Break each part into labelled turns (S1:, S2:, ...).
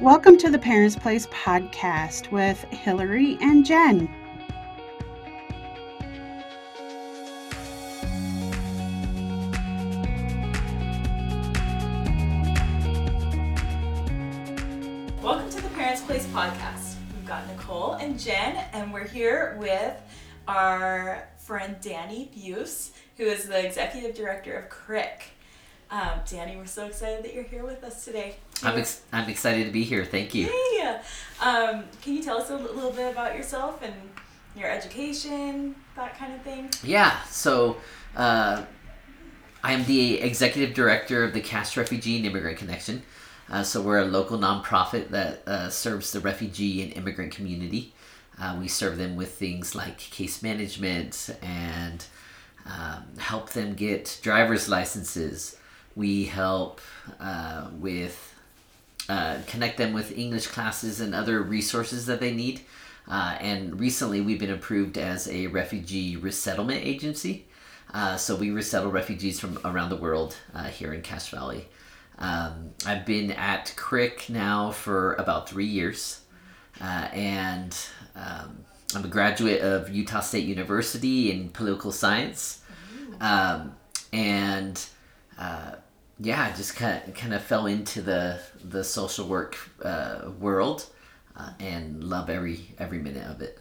S1: Welcome to the Parents Place podcast with Hillary and Jen.
S2: Welcome to the Parents Place podcast. We've got Nicole and Jen, and we're here with our friend Danny Beus, who is the executive director of CRIC. Um, Danny, we're so excited that you're here with us today.
S3: I'm, ex- I'm excited to be here. Thank you.
S2: Hey, um, can you tell us a little bit about yourself and your education, that kind of thing?
S3: Yeah, so uh, I am the executive director of the Cache Refugee and Immigrant Connection. Uh, so we're a local nonprofit that uh, serves the refugee and immigrant community. Uh, we serve them with things like case management and um, help them get driver's licenses. We help uh, with uh, connect them with English classes and other resources that they need. Uh, and recently, we've been approved as a refugee resettlement agency. Uh, so we resettle refugees from around the world uh, here in Cache Valley. Um, I've been at CRIC now for about three years, uh, and um, I'm a graduate of Utah State University in political science. Um, and uh, yeah, I just kind of kind of fell into the the social work uh, world uh, and love every every minute of it.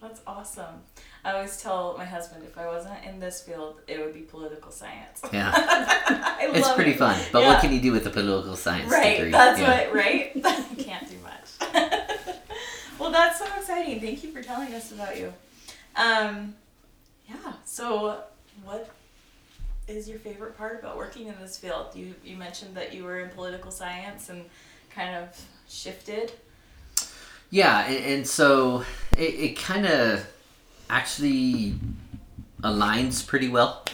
S2: That's awesome. I always tell my husband if I wasn't in this field, it would be political science.
S3: Yeah, it's pretty
S2: it.
S3: fun. But
S2: Yeah.
S3: what can you do with a political science
S2: Right,
S3: degree?
S2: that's
S3: Yeah.
S2: what, right? You can't do much. well, that's so exciting. Thank you for telling us about you. Um, yeah, so what is your favorite part about working in this field? You, you mentioned that you were in political science and kind of shifted.
S3: Yeah, and, and so it, it kind of actually aligns pretty well.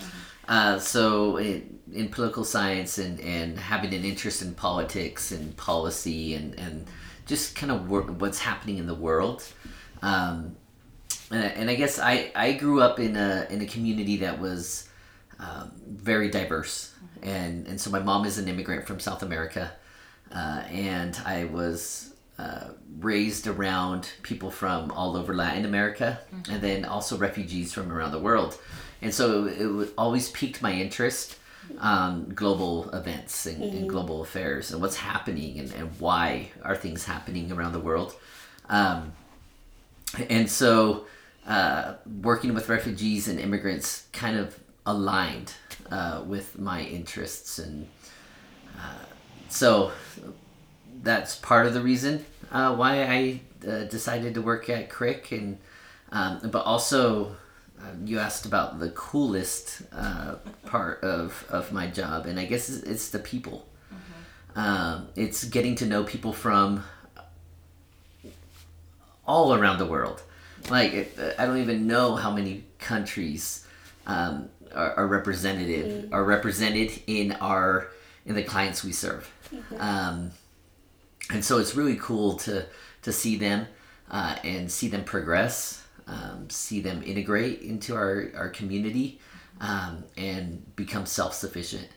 S3: Uh, so it, in political science and, and having an interest in politics and policy and, and just kind of wor- what's happening in the world. Um, and, and I guess I, I grew up in a, in a community that was um, very diverse. And, and so my mom is an immigrant from South America. Uh, and I was uh, raised around people from all over Latin America and then also refugees from around the world. And so it always piqued my interest um, global events and, and global affairs and what's happening and, and why are things happening around the world. Um, and so uh, working with refugees and immigrants kind of aligned uh, with my interests and uh, so that's part of the reason uh, why I uh, decided to work at CRIC and um, but also uh, you asked about the coolest uh, part of, of my job and I guess it's, it's the people. Um, it's getting to know people from all around the world. Like I don't even know how many countries um, are, are representative are represented in our in the clients we serve. Um, and so it's really cool to to see them uh, and see them progress um, see them integrate into our, our community um, and become self-sufficient.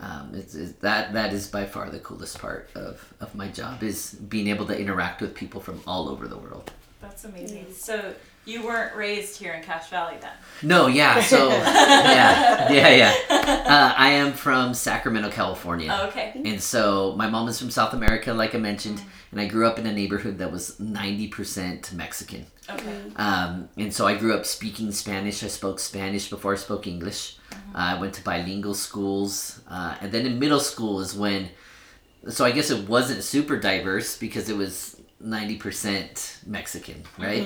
S3: Um, it's, it's, that that is by far the coolest part of, of my job is being able to interact with people from all over the world.
S2: That's amazing. So you weren't raised here in Cache Valley then?
S3: no yeah so yeah yeah yeah uh, i am from sacramento california
S2: Oh, okay.
S3: And so my mom is from South America, like I mentioned, and I grew up in a neighborhood that was 90% Mexican.
S2: Okay.
S3: Um, and so I grew up speaking Spanish. I spoke Spanish before I spoke English. Uh, I went to bilingual schools. Uh, and then in middle school is when, so I guess it wasn't super diverse because it was 90% Mexican, right?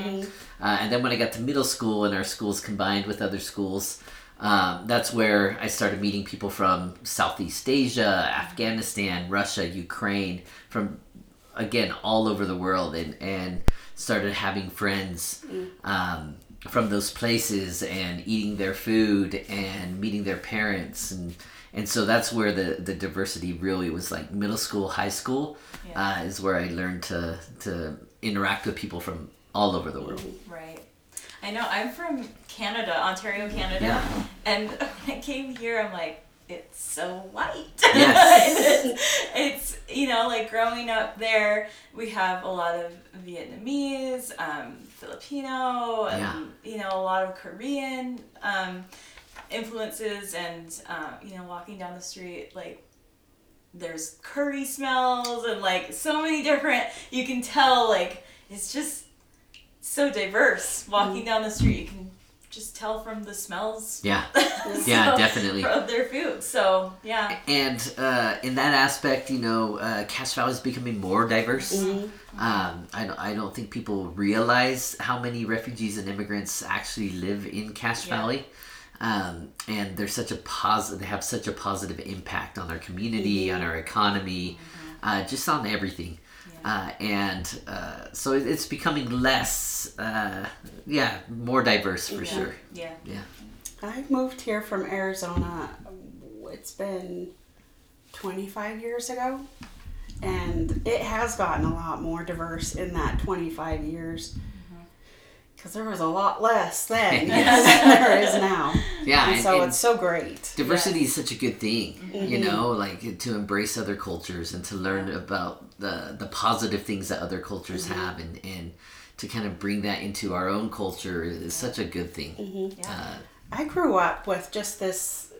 S3: Uh, and then when I got to middle school and our schools combined with other schools, um, that's where I started meeting people from Southeast Asia, Afghanistan, Russia, Ukraine, from again all over the world, and and started having friends um, from those places and eating their food and meeting their parents and and so that's where the the diversity really was like middle school, high school uh, is where I learned to to interact with people from all over the world.
S2: Right. I know. I'm from Canada, Ontario, Canada.
S3: Yeah.
S2: And when I came here, I'm like, it's so white.
S3: Yes.
S2: it's, it's, you know, like growing up there, we have a lot of Vietnamese, um, Filipino, and,
S3: Yeah.
S2: you know, a lot of Korean um, influences. And, uh, you know, walking down the street, like, there's curry smells and like so many different you can tell like it's just so diverse walking down the street you can just tell from the smells
S3: Yeah. Yeah, definitely.
S2: of their food so yeah
S3: And uh, in that aspect, you know, uh, Cache Valley is becoming more diverse. Um, I, don't, I don't think people realize how many refugees and immigrants actually live in Cache
S2: Yeah.
S3: Valley. Um, and they're such a positive, they have such a positive impact on our community, on our economy, uh, just on everything. Uh, and uh, so it's becoming less, uh, yeah, more diverse for sure.
S2: yeah
S3: Yeah.
S1: I moved here from Arizona. It's been 25 years ago. And it has gotten a lot more diverse in that 25 years. Because there was a lot less then than there is now.
S3: Yeah.
S1: And
S3: and-
S1: so
S3: and-
S1: it's so great.
S3: diversity is such a good thing you mm-hmm. know like to embrace other cultures and to learn about the the positive things that other cultures mm-hmm. have and and to kind of bring that into our own culture is such a good thing. Mm-hmm.
S2: Yeah.
S3: Uh,
S1: I grew up with just this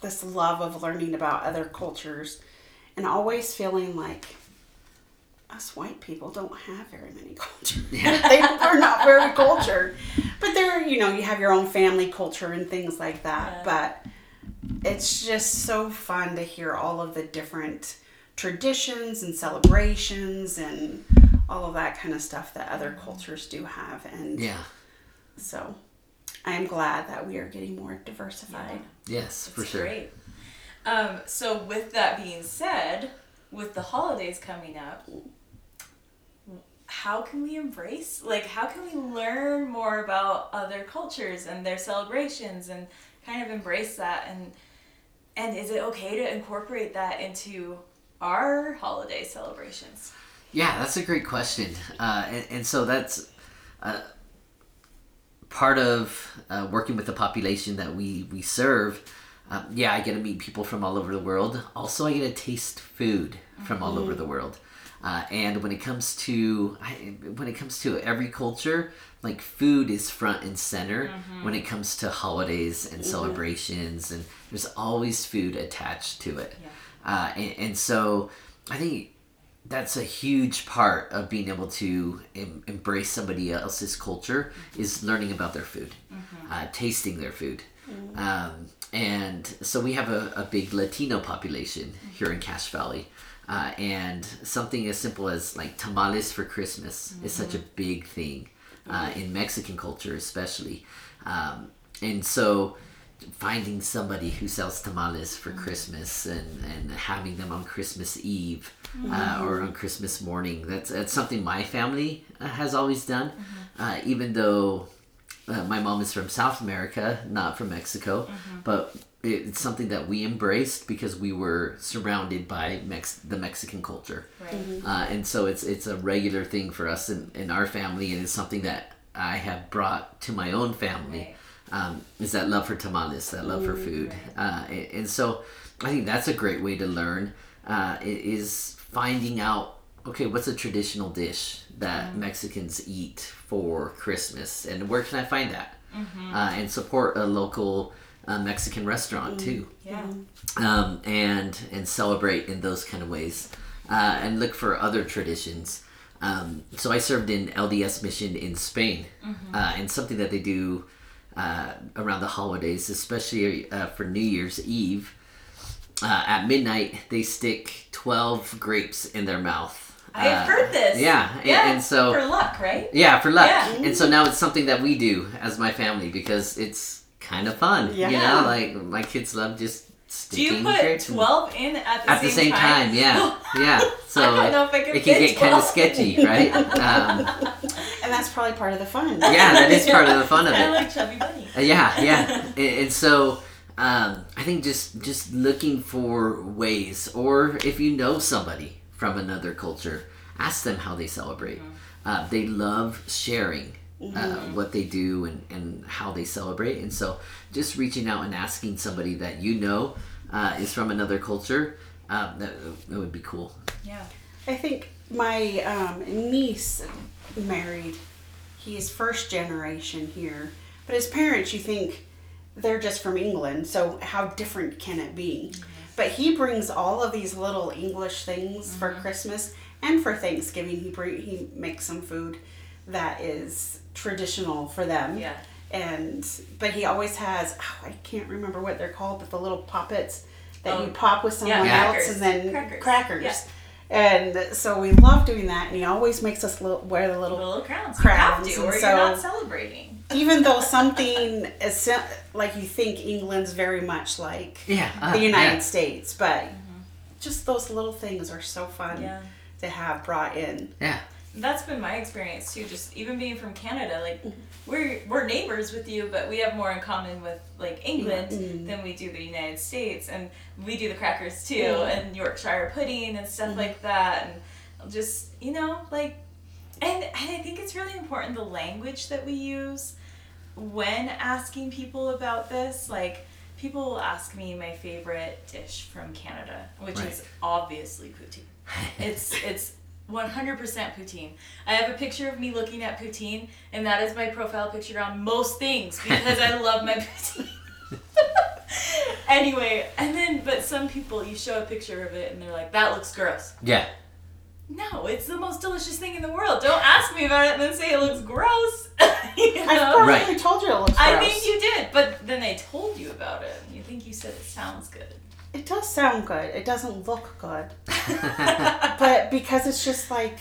S1: this love of learning about other cultures and always feeling like us white people don't have very many cultures. they are not very cultured. But they're, you know, you have your own family culture and things like that.
S2: Yeah.
S1: But it's just so fun to hear all of the different traditions and celebrations and all of that kind of stuff that other cultures do have. And
S3: yeah
S1: so I am glad that we are getting more diversified.
S3: yes for sure
S2: great um, so with that being said with the holidays coming up how can we embrace like how can we learn more about other cultures and their celebrations and kind of embrace that and and is it okay to incorporate that into our holiday celebrations
S3: Yeah, that's a great question. Uh, and, and so that's uh, part of uh, working with the population that we, we serve. Um, yeah, I get to meet people from all over the world. Also, I get to taste food from all over the world. Uh, and when it comes to I- when it comes to every culture, like food is front and center when it comes to holidays and celebrations, and there's always food attached to it. Uh, and, and so I think that's a huge part of being able to em- embrace somebody else's culture is learning about their food, uh, tasting their food. Um, and so we have a, a big Latino population here in Cache Valley. Uh, and something as simple as like tamales for Christmas is such a big thing uh, in Mexican culture, especially. Um, and so finding somebody who sells tamales for Christmas and, and having them on Christmas Eve uh, or on Christmas morning. That's that's something my family uh, has always done, uh, even though uh, my mom is from South America, not from Mexico, but it's something that we embraced because we were surrounded by Mex- the Mexican culture,
S2: right.
S3: Uh, and so it's it's a regular thing for us in, in our family, and it's something that I have brought to my own family. Um, is that love for tamales, that love for food, uh, and, and so I think that's a great way to learn. Uh, is finding out okay, what's a traditional dish that Mexicans eat for Christmas, and where can I find that? Uh, and support a local uh, Mexican restaurant too
S2: yeah
S3: um, and and celebrate in those kind of ways, uh, and look for other traditions. Um, so I served in LDS mission in Spain, uh, and something that they do uh, around the holidays, especially uh, for New Year's Eve. Uh, at midnight, they stick twelve grapes in their mouth.
S2: I've
S3: Uh,
S2: heard this
S3: Yeah, and,
S2: yeah
S3: and so
S2: for luck right
S3: yeah, for luck.
S2: Yeah.
S3: And so now it's something that we do as my family because it's kind of fun. Yeah. You
S1: Yeah.
S3: know, like my kids love just
S2: do you put 12 in at the
S3: at the same time. Yeah, yeah. So
S2: I don't know if I could
S3: it can get kind of sketchy, right? Um,
S1: And that's probably part of the fun.
S3: yeah, that is part of the fun of it.
S2: of like chubby bunny
S3: Uh, yeah, yeah. And, and so um, I think just just looking for ways, or if you know somebody from another culture, ask them how they celebrate. Uh, they love sharing uh, what they do and, and how they celebrate. And so just reaching out and asking somebody that you know uh, is from another culture, um, that, that would be cool.
S2: Yeah.
S1: I think my um, niece married. He's first generation here, but his parents, you think they're just from England. So how different can it be? But he brings all of these little English things for mm-hmm. Christmas and for Thanksgiving. He bring he makes some food that is traditional for them.
S2: Yeah.
S1: And but he always has oh, I can't remember what they're called, but the little poppets that
S2: Oh,
S1: you pop with someone
S2: yeah,
S1: else
S2: crackers.
S1: and then
S2: Crackers.
S1: crackers.
S2: Yeah.
S1: And so we love doing that, and he always makes us little, wear the
S2: The
S1: little.
S2: little crowns.
S1: Crowns,
S2: you have to,
S1: and
S2: or
S1: so-
S2: you're not celebrating.
S1: Even though something is sim- like you think England's very much like
S3: Yeah. uh,
S1: the United
S3: yeah.
S1: States, but just those little things are so fun
S2: Yeah.
S1: to have brought in.
S3: Yeah.
S2: That's been my experience too. Just even being from Canada, like we're we're neighbors with you, but we have more in common with like England
S1: Mhm.
S2: than we do the United States, and we do the crackers too, and Yorkshire pudding and stuff like that, and just you know like, and, and I think it's really important the language that we use when asking people about this, like. People will ask me my favorite dish from Canada, which
S3: Right.
S2: is obviously poutine. It's it's 100% poutine. I have a picture of me looking at poutine, and that is my profile picture on most things because I love my poutine. anyway, and then but some people you show a picture of it and they're like, "That looks gross."
S3: Yeah.
S2: No, it's the most delicious thing in the world. Don't ask me about it and then say it looks gross. you
S1: I
S2: know?
S1: probably
S3: Right.
S1: told you it looks
S2: I think you did, but then they told you about it, and you think you said it sounds good.
S1: It does sound good. It doesn't look good, but because it's just like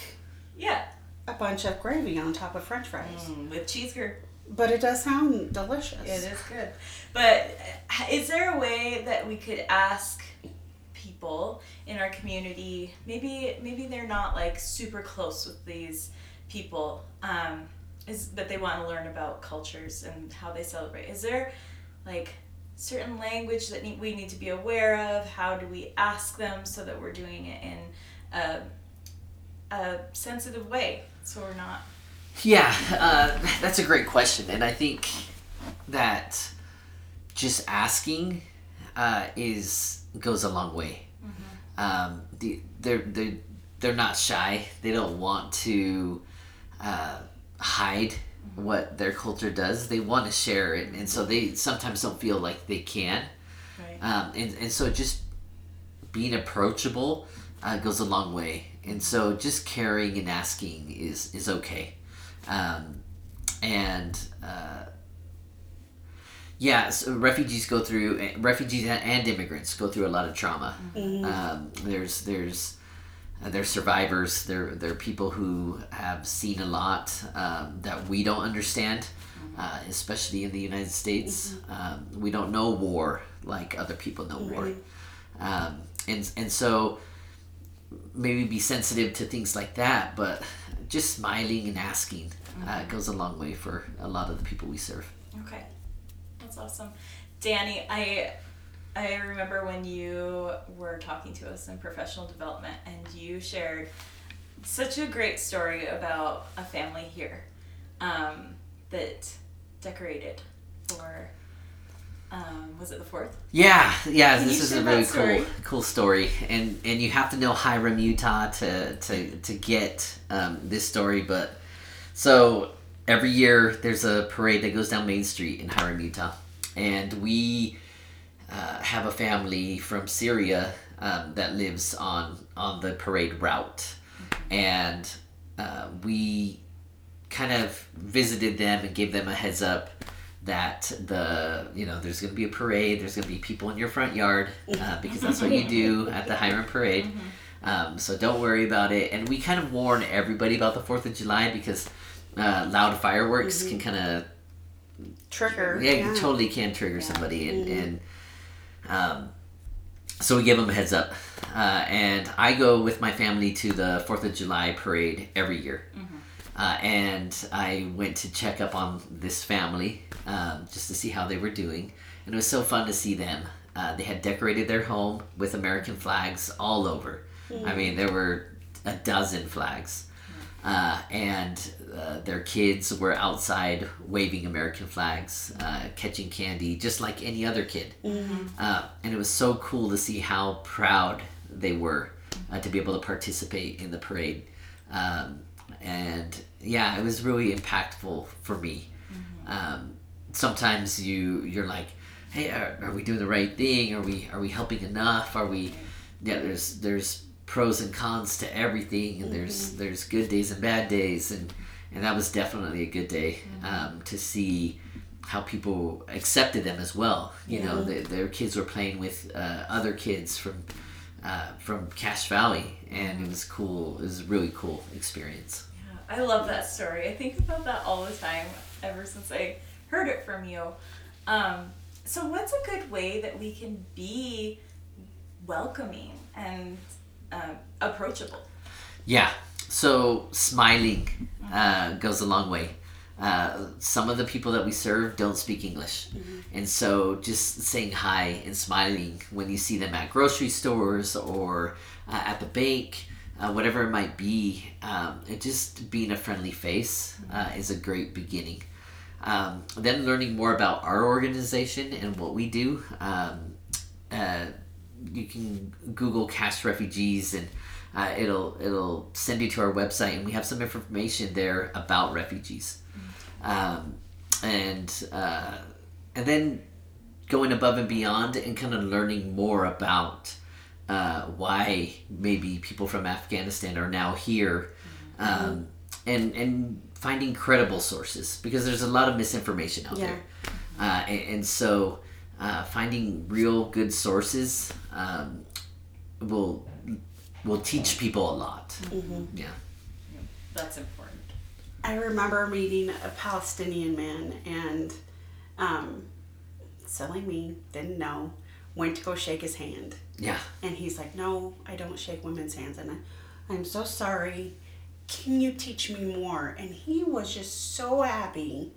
S2: Yeah,
S1: a bunch of gravy on top of French fries.
S2: mm, with cheese curd.
S1: But it does sound delicious.
S2: It is good. But uh, is there a way that we could ask people in our community, maybe maybe they're not like super close with these people, um, is but they want to learn about cultures and how they celebrate. Is there like certain language that we need to be aware of? How do we ask them so that we're doing it in a, a sensitive way so we're not
S3: Yeah, uh, that's a great question, and I think that just asking uh, is goes a long way. Um, the, they're they they're not shy. They don't want to uh, hide what their culture does. They want to share it, and so they sometimes don't feel like they can.
S2: right?
S3: Um, and, and so just being approachable uh, goes a long way. And so just caring and asking is, is okay. Um, and uh, yeah, so refugees go through, refugees and immigrants go through a lot of trauma. Um, there's, there's, they're survivors. They're, they're people who have seen a lot um, that we don't understand, uh, especially in the United States. Um, we don't know war like other people know war. Um, and, and so maybe be sensitive to things like that, but just smiling and asking uh, goes a long way for a lot of the people we serve.
S2: Okay, that's awesome, Danny. I I remember when you were talking to us in professional development, and you shared such a great story about a family here um, that decorated for. Um, was it the fourth?
S3: Yeah, yeah.
S2: Can
S3: this is a really cool,
S2: story?
S3: cool story, and and you have to know Hyrum, Utah, to to to get um, this story. But so every year there's a parade that goes down Main Street in Hyrum, Utah, and we uh, have a family from Syria um, that lives on on the parade route, and uh, we kind of visited them and gave them a heads up that the you know there's going to be a parade there's going to be people in your front yard uh, because that's what you do at the Hyrum parade. Um, so don't worry about it. And we kind of warn everybody about the 4th of July because uh, loud fireworks can kind of
S1: Trigger.
S3: yeah, you totally can trigger somebody, and, and um, so we give them a heads up. Uh, and I go with my family to the Fourth of July parade every year, uh, and I went to check up on this family um, just to see how they were doing, and it was so fun to see them. Uh, they had decorated their home with American flags all over. I mean, there were a dozen flags. Uh, and uh, their kids were outside waving American flags, uh, catching candy, just like any other kid. Uh, and it was so cool to see how proud they were uh, to be able to participate in the parade. Um, and yeah, it was really impactful for me. Um, sometimes you you're like, hey, are, are we doing the right thing? Are we are we helping enough? Are we? Yeah, there's there's pros and cons to everything, and there's there's good days and bad days, and and that was definitely a good day um, to see how people accepted them as well. You know, they, their kids were playing with uh, other kids from uh, from Cache Valley, and it was cool. It was a really cool experience.
S2: I love that story. I think about that all the time ever since I heard it from you. Um, so, what's a good way that we can be welcoming and uh, approachable?
S3: Yeah. So smiling uh, goes a long way. Uh, some of the people that we serve don't speak English, and so just saying hi and smiling when you see them at grocery stores or uh, at the bank, uh, whatever it might be, um, and just being a friendly face uh, is a great beginning. Um, then learning more about our organization and what we do. Um, uh, you can Google Cache Refugees and uh, it'll it'll send you to our website and we have some information there about refugees, um, and uh, and then going above and beyond and kind of learning more about uh, why maybe people from Afghanistan are now here, um, and and finding credible sources because there's a lot of misinformation out
S1: Yeah.
S3: there, uh, and, and so uh, finding real good sources um, will will teach people a lot. Yeah.
S2: That's important.
S1: I remember meeting a Palestinian man and um, silly me, didn't know, went to go shake his hand.
S3: Yeah.
S1: And he's like, No, I don't shake women's hands. And I, I'm so sorry. Can you teach me more? And he was just so happy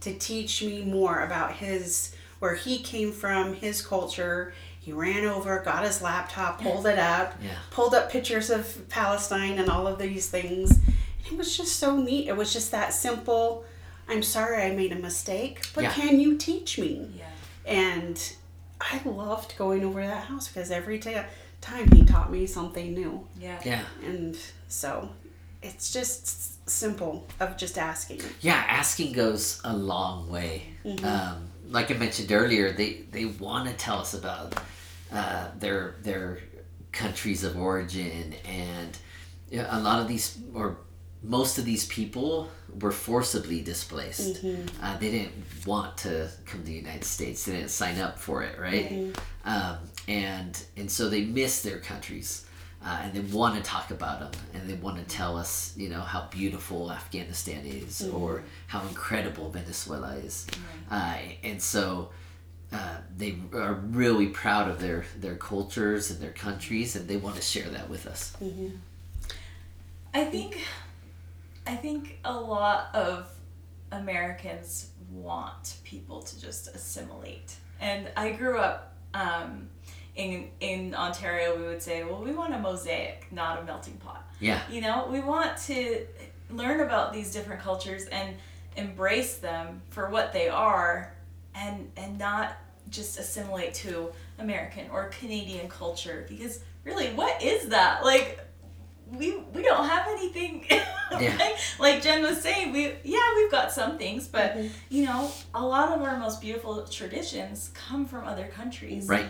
S1: to teach me more about his, where he came from, his culture. He ran over, got his laptop, pulled it up,
S3: Yeah.
S1: pulled up pictures of Palestine and all of these things. It was just so neat. It was just that simple. I'm sorry I made a mistake, but
S3: Yeah.
S1: can you teach me?
S2: Yeah.
S1: And I loved going over that house because every time he taught me something new.
S2: Yeah.
S3: Yeah.
S1: And so it's just simple of just asking.
S3: Yeah, asking goes a long way. Um, like I mentioned earlier, they, they want to tell us about uh, their their countries of origin, and yeah, a lot of these or most of these people were forcibly displaced. Uh, they didn't want to come to the United States. They didn't sign up for it, right? Um, and and so they miss their countries. Uh, and they want to talk about them, and they want to tell us, you know, how beautiful Afghanistan is, or how incredible Venezuela is, uh, and so uh, they are really proud of their their cultures and their countries, and they want to share that with us.
S2: I think I think a lot of Americans want people to just assimilate. And I grew up um, in in Ontario. We would say, well, we want a mosaic, not a melting pot.
S3: Yeah,
S2: You know, we want to learn about these different cultures and embrace them for what they are, and and not just assimilate to American or Canadian culture because really, what is that like? we we don't have anything
S3: Yeah.
S2: like, like Jen was saying we yeah we've got some things but mm-hmm. you know a lot of our most beautiful traditions come from other countries
S3: right.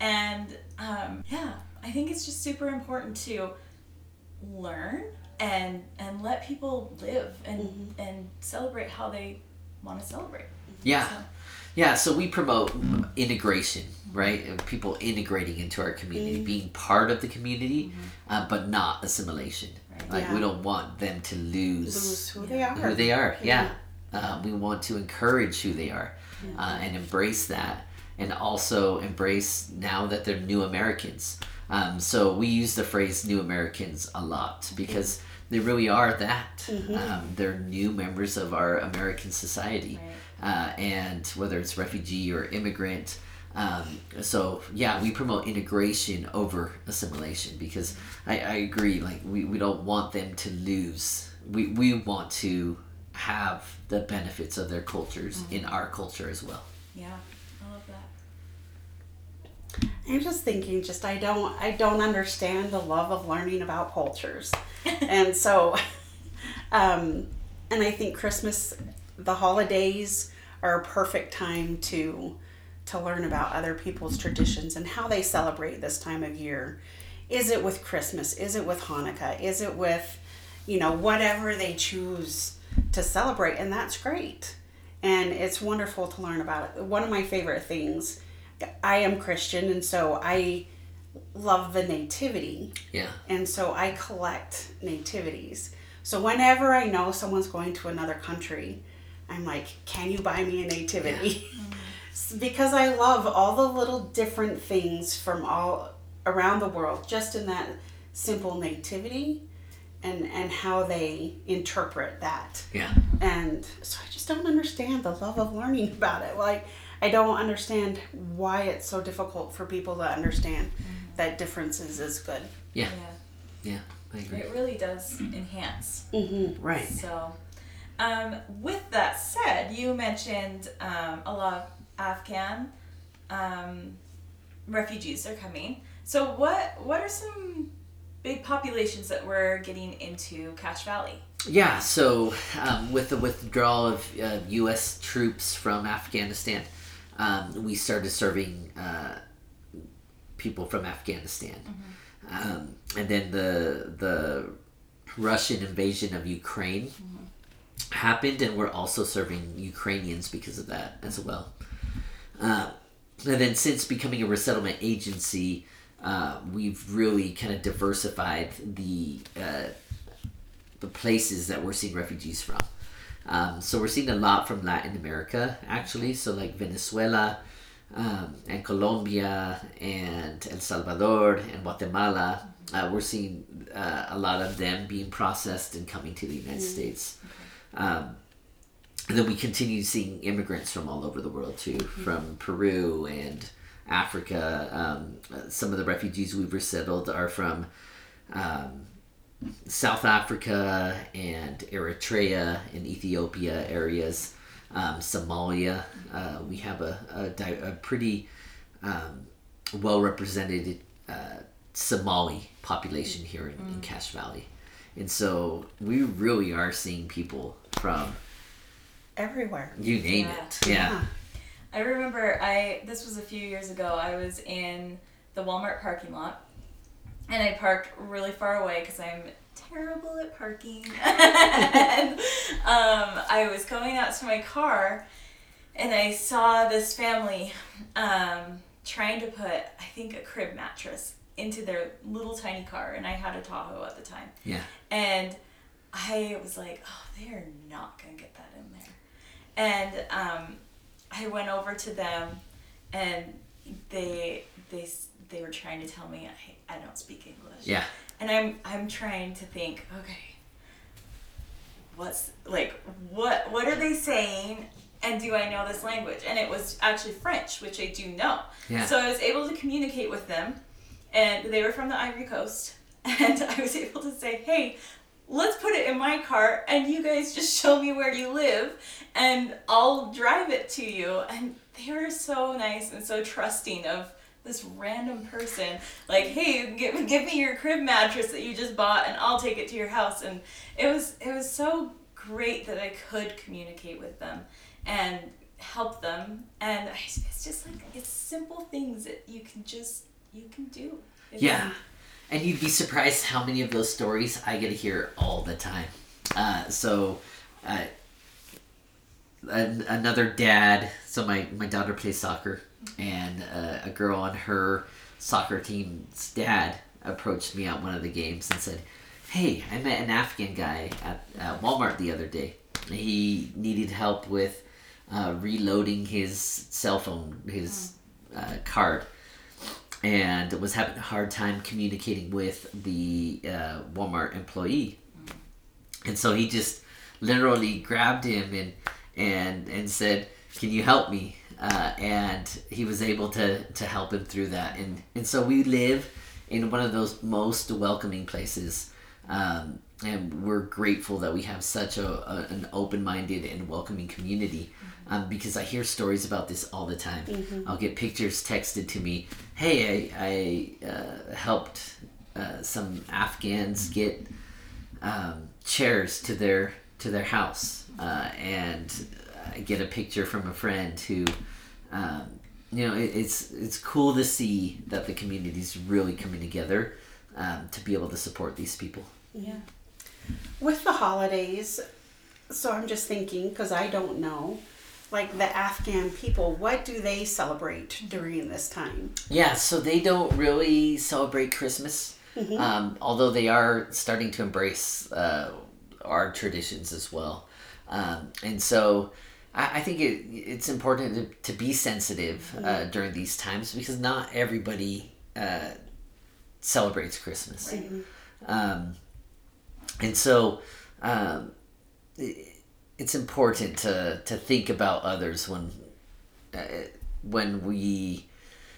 S2: And um, yeah I think it's just super important to learn and and let people live and and celebrate how they want to celebrate
S3: Yeah.
S2: So,
S3: Yeah, so we promote integration, right? People integrating into our community, being part of the community, uh, but not assimilation.
S2: Right.
S3: Like we don't want them to lose,
S1: Lose who they are.
S3: who they are. Yeah, Uh, we want to encourage who they are, uh, and embrace that, and also embrace now that they're new Americans. Um, so we use the phrase "new Americans" a lot because they really are that. Um, they're new members of our American society
S2: right.
S3: uh, and whether it's refugee or immigrant. Um, so yeah, we promote integration over assimilation because I, I agree. Like we, we don't want them to lose we we want to have the benefits of their cultures in our culture as well.
S2: Yeah, I love that.
S1: I'm just thinking, just I don't, I don't understand the love of learning about cultures, and so, um, and I think Christmas, the holidays are a perfect time to, to learn about other people's traditions and how they celebrate this time of year. Is it with Christmas? Is it with Hanukkah? Is it with, you know, whatever they choose to celebrate, and that's great, and it's wonderful to learn about it. One of my favorite things I am Christian, and so I love the nativity,
S3: Yeah.
S1: and so I collect nativities. So whenever I know someone's going to another country, I'm like, "Can you buy me a nativity?" S- because I love all the little different things from all around the world, just in that simple nativity, and and how they interpret that
S3: Yeah.
S1: and so I just don't understand the love of learning about it. Like I don't understand why it's so difficult for people to understand that differences is good.
S3: Yeah.
S2: Yeah,
S3: Yeah. I agree.
S2: it really does enhance.
S1: Mm-hmm.
S3: Right.
S2: So, um, with that said, you mentioned um, a lot of Afghan um, refugees are coming. So, what what are some big populations that we're getting into Cache Valley?
S3: Yeah, so um, with the withdrawal of uh, U.S. troops from Afghanistan, um, we started serving uh, people from Afghanistan, um, and then the the Russian invasion of Ukraine happened, and we're also serving Ukrainians because of that as well. Uh, and then since becoming a resettlement agency, uh, we've really kind of diversified the uh, the places that we're seeing refugees from. Um, so we're seeing a lot from Latin America, actually. So like Venezuela, um, and Colombia, and El Salvador, and Guatemala. Uh, we're seeing uh, a lot of them being processed and coming to the United States. Um, and then we continue seeing immigrants from all over the world too, from Peru and Africa. Um, uh, some of the refugees we've resettled are from um, South Africa and Eritrea and Ethiopia areas, um, Somalia. Uh, we have a, a, di- a pretty um, well represented uh, Somali population here in, in Cache Valley. And so we really are seeing people from
S1: Everywhere.
S3: you name
S2: Yeah.
S3: it. Yeah.
S2: I remember I this was a few years ago. I was in the Walmart parking lot, and I parked really far away because I'm terrible at parking. and um, I was coming out to my car, and I saw this family um, trying to put I think a crib mattress into their little tiny car, and I had a Tahoe at the time.
S3: Yeah.
S2: And I was like, oh, they are not gonna get that in there. And um, I went over to them, and they they they were trying to tell me I don't speak English.
S3: Yeah.
S2: And I'm I'm trying to think, okay, what's like what what are they saying? And do I know this language? And it was actually French, which I do know.
S3: Yeah.
S2: So I was able to communicate with them, and they were from the Ivory Coast. And I was able to say, hey, let's put it in my car, and you guys just show me where you live, and I'll drive it to you. And they were so nice and so trusting of this random person. Like, hey, give, give me your crib mattress that you just bought, and I'll take it to your house. And it was it was so great that I could communicate with them and help them. And I, it's just like it's simple things that you can just you can do.
S3: Yeah. And you'd be surprised how many of those stories I get to hear all the time. Uh, so, uh, an, another dad, so my, my daughter plays soccer, and uh, a girl on her soccer team's dad approached me at one of the games and said, Hey, I met an Afghan guy at, at Walmart the other day. He needed help with uh, reloading his cell phone, his uh, card and was having a hard time communicating with the uh, Walmart employee. And so he just literally grabbed him and and and said, "Can you help me?" Uh, and he was able to to help him through that. And and so we live in one of those most welcoming places. Um, and we're grateful that we have such a, a an open-minded and welcoming community um, because I hear stories about this all the time. I'll get pictures texted to me. Hey, I, I uh, helped uh, some Afghans get um, chairs to their to their house, uh, and I get a picture from a friend who, um, you know, it, it's it's cool to see that the community is really coming together um, to be able to support these people.
S2: Yeah.
S1: With the holidays, so I'm just thinking because I don't know, like the Afghan people, what do they celebrate during this time?
S3: Yeah, so they don't really celebrate Christmas, um, although they are starting to embrace uh, our traditions as well. Um, and so I, I think it, it's important to, to be sensitive uh, during these times because not everybody uh, celebrates Christmas. Um, and so um, i- it's important to, to think about others when uh, when we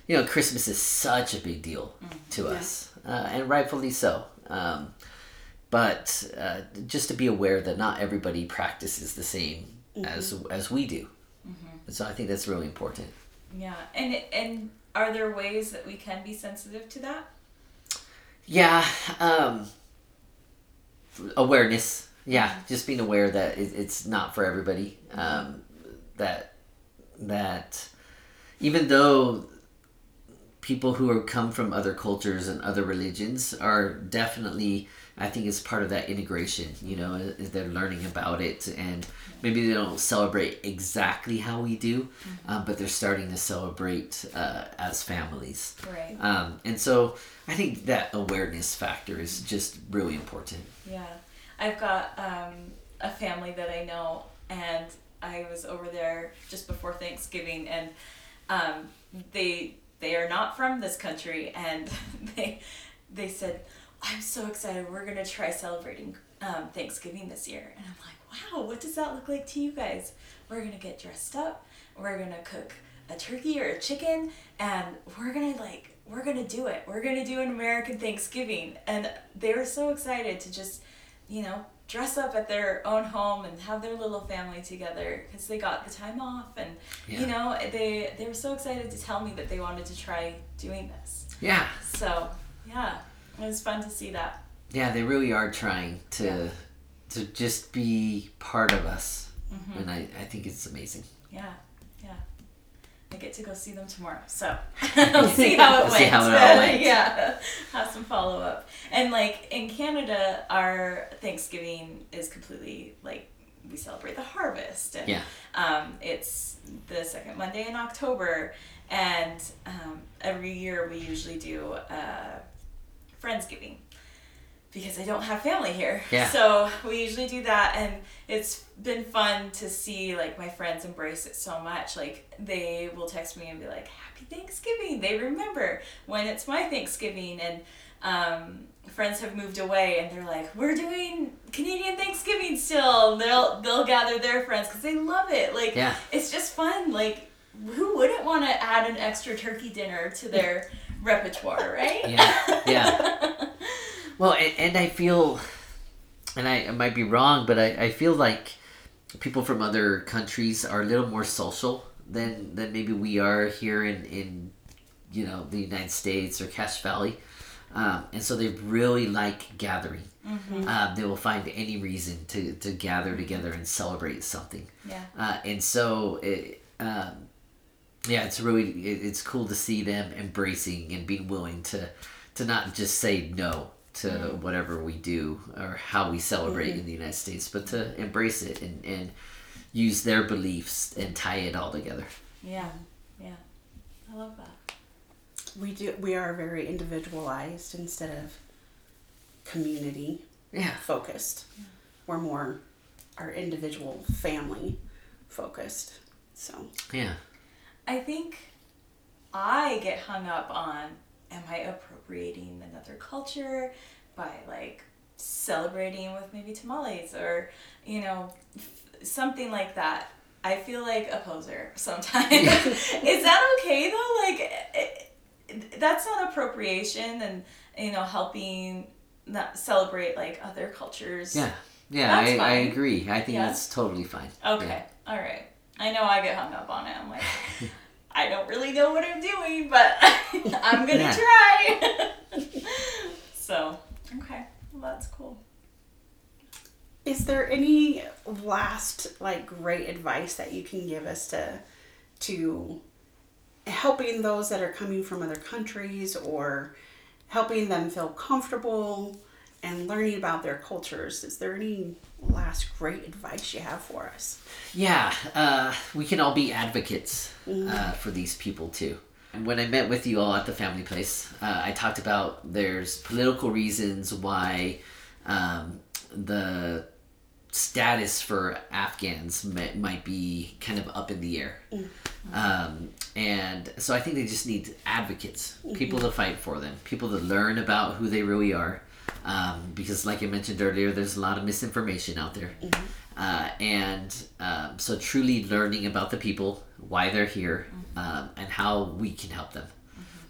S3: you know christmas is such a big deal to us uh, and rightfully so. Um, but uh, just to be aware that not everybody practices the same as as we do. And so i think that's really important.
S2: Yeah. And and are there ways that we can be sensitive to that?
S3: yeah um, awareness. Yeah just being aware that it, it's not for everybody. Um, that that even though people who are come from other cultures and other religions are definitely i think it's part of that integration you know they're learning about it and maybe they don't celebrate exactly how we do um, but they're starting to celebrate uh, as families
S2: Right.
S3: um, and so I think that awareness factor is just really important.
S2: Yeah, I've got um, a family that I know, and I was over there just before Thanksgiving, and um, they they are not from this country, and they they said, "I'm so excited! We're gonna try celebrating um, Thanksgiving this year," and I'm like, "Wow, what does that look like to you guys? We're gonna get dressed up. We're gonna cook a turkey or a chicken, and we're gonna like." We're gonna do it. We're gonna do an American Thanksgiving. And they were so excited to just you know, dress up at their own home and have their little family together because they got the time off and
S3: Yeah.
S2: you know they they were so excited to tell me that they wanted to try doing this.
S3: Yeah,
S2: So yeah, it was fun to see that.
S3: yeah, they really are trying to
S2: Yeah.
S3: to just be part of us, and I, I think it's amazing.
S2: Yeah, yeah. I get to go see them tomorrow, so I'll see how it went.
S3: See how it all went.
S2: yeah, have some follow up. And like in Canada, our Thanksgiving is completely like we celebrate the harvest, and
S3: Yeah.
S2: um, it's the second Monday in October, and um, every year we usually do uh, Friendsgiving because I don't have family here.
S3: Yeah.
S2: So we usually do that, and it's been fun to see like my friends embrace it so much. Like they will text me and be like, "Happy Thanksgiving!" They remember when it's my Thanksgiving, and um, friends have moved away, and they're like, "We're doing Canadian Thanksgiving still." They'll they'll gather their friends because they love it. Like
S3: Yeah.
S2: it's just fun. Like who wouldn't want to add an extra turkey dinner to their repertoire, right?
S3: Yeah, yeah. Well, and, and I feel, and I, I might be wrong, but I, I feel like people from other countries are a little more social than than maybe we are here in in you know the United States or Cache Valley. Um, and so they really like gathering. Um, they will find any reason to, to gather together and celebrate something.
S2: Yeah.
S3: Uh, and so, it, um, yeah, it's really it, it's cool to see them embracing and being willing to to not just say no to mm-hmm. whatever we do or how we celebrate mm-hmm. in the United States, but to embrace it and, and use their beliefs and tie it all together.
S2: Yeah, yeah. I love that.
S1: We do. We are very individualized instead of community
S3: Yeah.
S1: focused. Yeah. We're more our individual family focused. So
S3: Yeah.
S2: I think I get hung up on am I appropriating another culture by like celebrating with maybe tamales or you know f- something like that. I feel like a poser sometimes. Is that okay though? Like it, it, that's not appropriation and you know helping not celebrate like other cultures.
S3: Yeah. Yeah, I, I agree. I think
S2: Yeah.
S3: that's totally fine.
S2: Okay.
S3: Yeah.
S2: All right. I know I get hung up on it. I'm like, I don't really know what I'm doing, but I'm gonna try. so, okay. Well, that's cool.
S1: Is there any last like great advice that you can give us to to helping those that are coming from other countries or helping them feel comfortable and learning about their cultures? Is there any last great advice you have for us?
S3: Yeah, uh, we can all be advocates uh, for these people too. And when I met with you all at the family place, uh, I talked about there's political reasons why um, the status for Afghans might, might be kind of up in the air. Um, and so I think they just need advocates, people to fight for them, people to learn about who they really are. Um, because, like I mentioned earlier, there's a lot of misinformation out there. Uh, and um, so, truly learning about the people, why they're here, um, and how we can help them.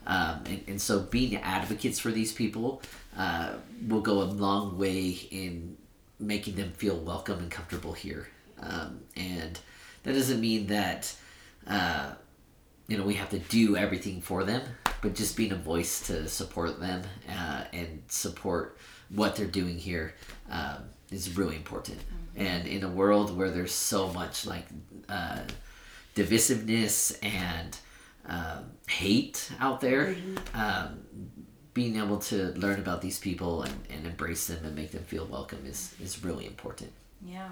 S3: Um, and, and so, being advocates for these people uh, will go a long way in making them feel welcome and comfortable here. Um, and that doesn't mean that uh, you know we have to do everything for them, but just being a voice to support them uh, and support what they're doing here um, is really important. And in a world where there's so much like uh, divisiveness and um, hate out there, um, being able to learn about these people and, and embrace them and make them feel welcome is, is really important.
S2: Yeah.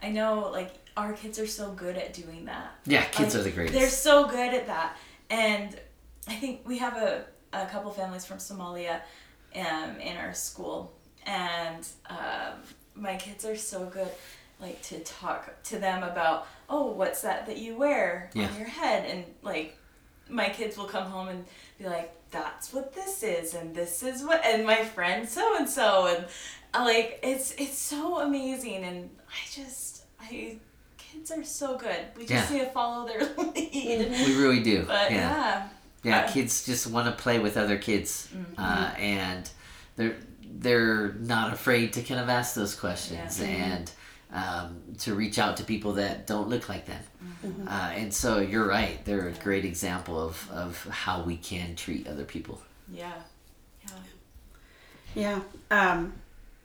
S2: I know, like, our kids are so good at doing that.
S3: Yeah, kids
S2: Like,
S3: are the greatest.
S2: They're so good at that. And I think we have a, a couple families from Somalia um, in our school. And um, my kids are so good, like, to talk to them about, oh, what's that that you wear
S3: Yeah.
S2: on your head? And, like, my kids will come home and be like, that's what this is, and this is what, and my friend so and so. And, like, it's, it's so amazing. And I just, I, kids are so good. We just
S3: Yeah.
S2: need to follow their lead.
S3: we really do.
S2: But
S3: yeah.
S2: yeah.
S3: Yeah,
S2: Uh,
S3: kids just want to play with other kids, uh, and they're they're not afraid to kind of ask those questions
S2: Yeah.
S3: and um, to reach out to people that don't look like them. Uh, and so you're right; they're a great example of of how we can treat other people.
S2: Yeah. Yeah.
S1: Yeah, um,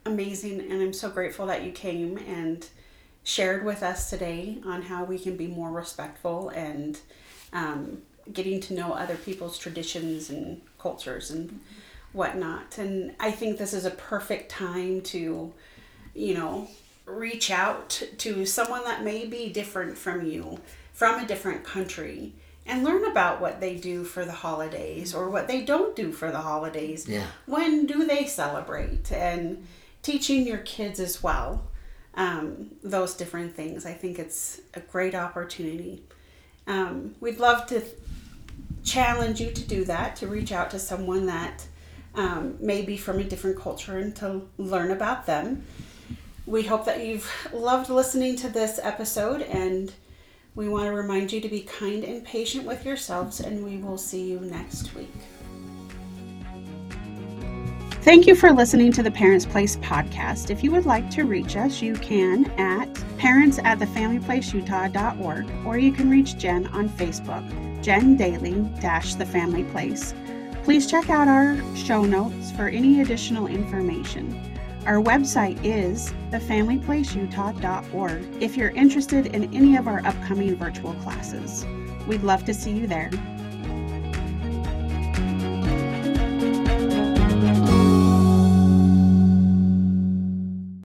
S1: amazing, and I'm so grateful that you came and shared with us today on how we can be more respectful and um, getting to know other people's traditions and cultures and whatnot. And I think this is a perfect time to, you know, reach out to someone that may be different from you, from a different country. And learn about what they do for the holidays or what they don't do for the holidays
S3: Yeah.
S1: when do they celebrate and teaching your kids as well um, those different things i think it's a great opportunity um, we'd love to challenge you to do that to reach out to someone that um, may be from a different culture and to learn about them. We hope that you've loved listening to this episode and we want to remind you to be kind and patient with yourselves and we will see you next week. Thank you for listening to the Parents Place podcast. If you would like to reach us, you can at parents at thefamilyplaceutah.org or you can reach Jen on Facebook, Jen Daly dash the Family Place. Please check out our show notes for any additional information. Our website is thefamilyplaceutah.org if you're interested in any of our upcoming virtual classes. We'd love to see you there.